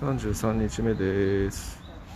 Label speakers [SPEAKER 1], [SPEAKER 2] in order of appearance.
[SPEAKER 1] 33日目です。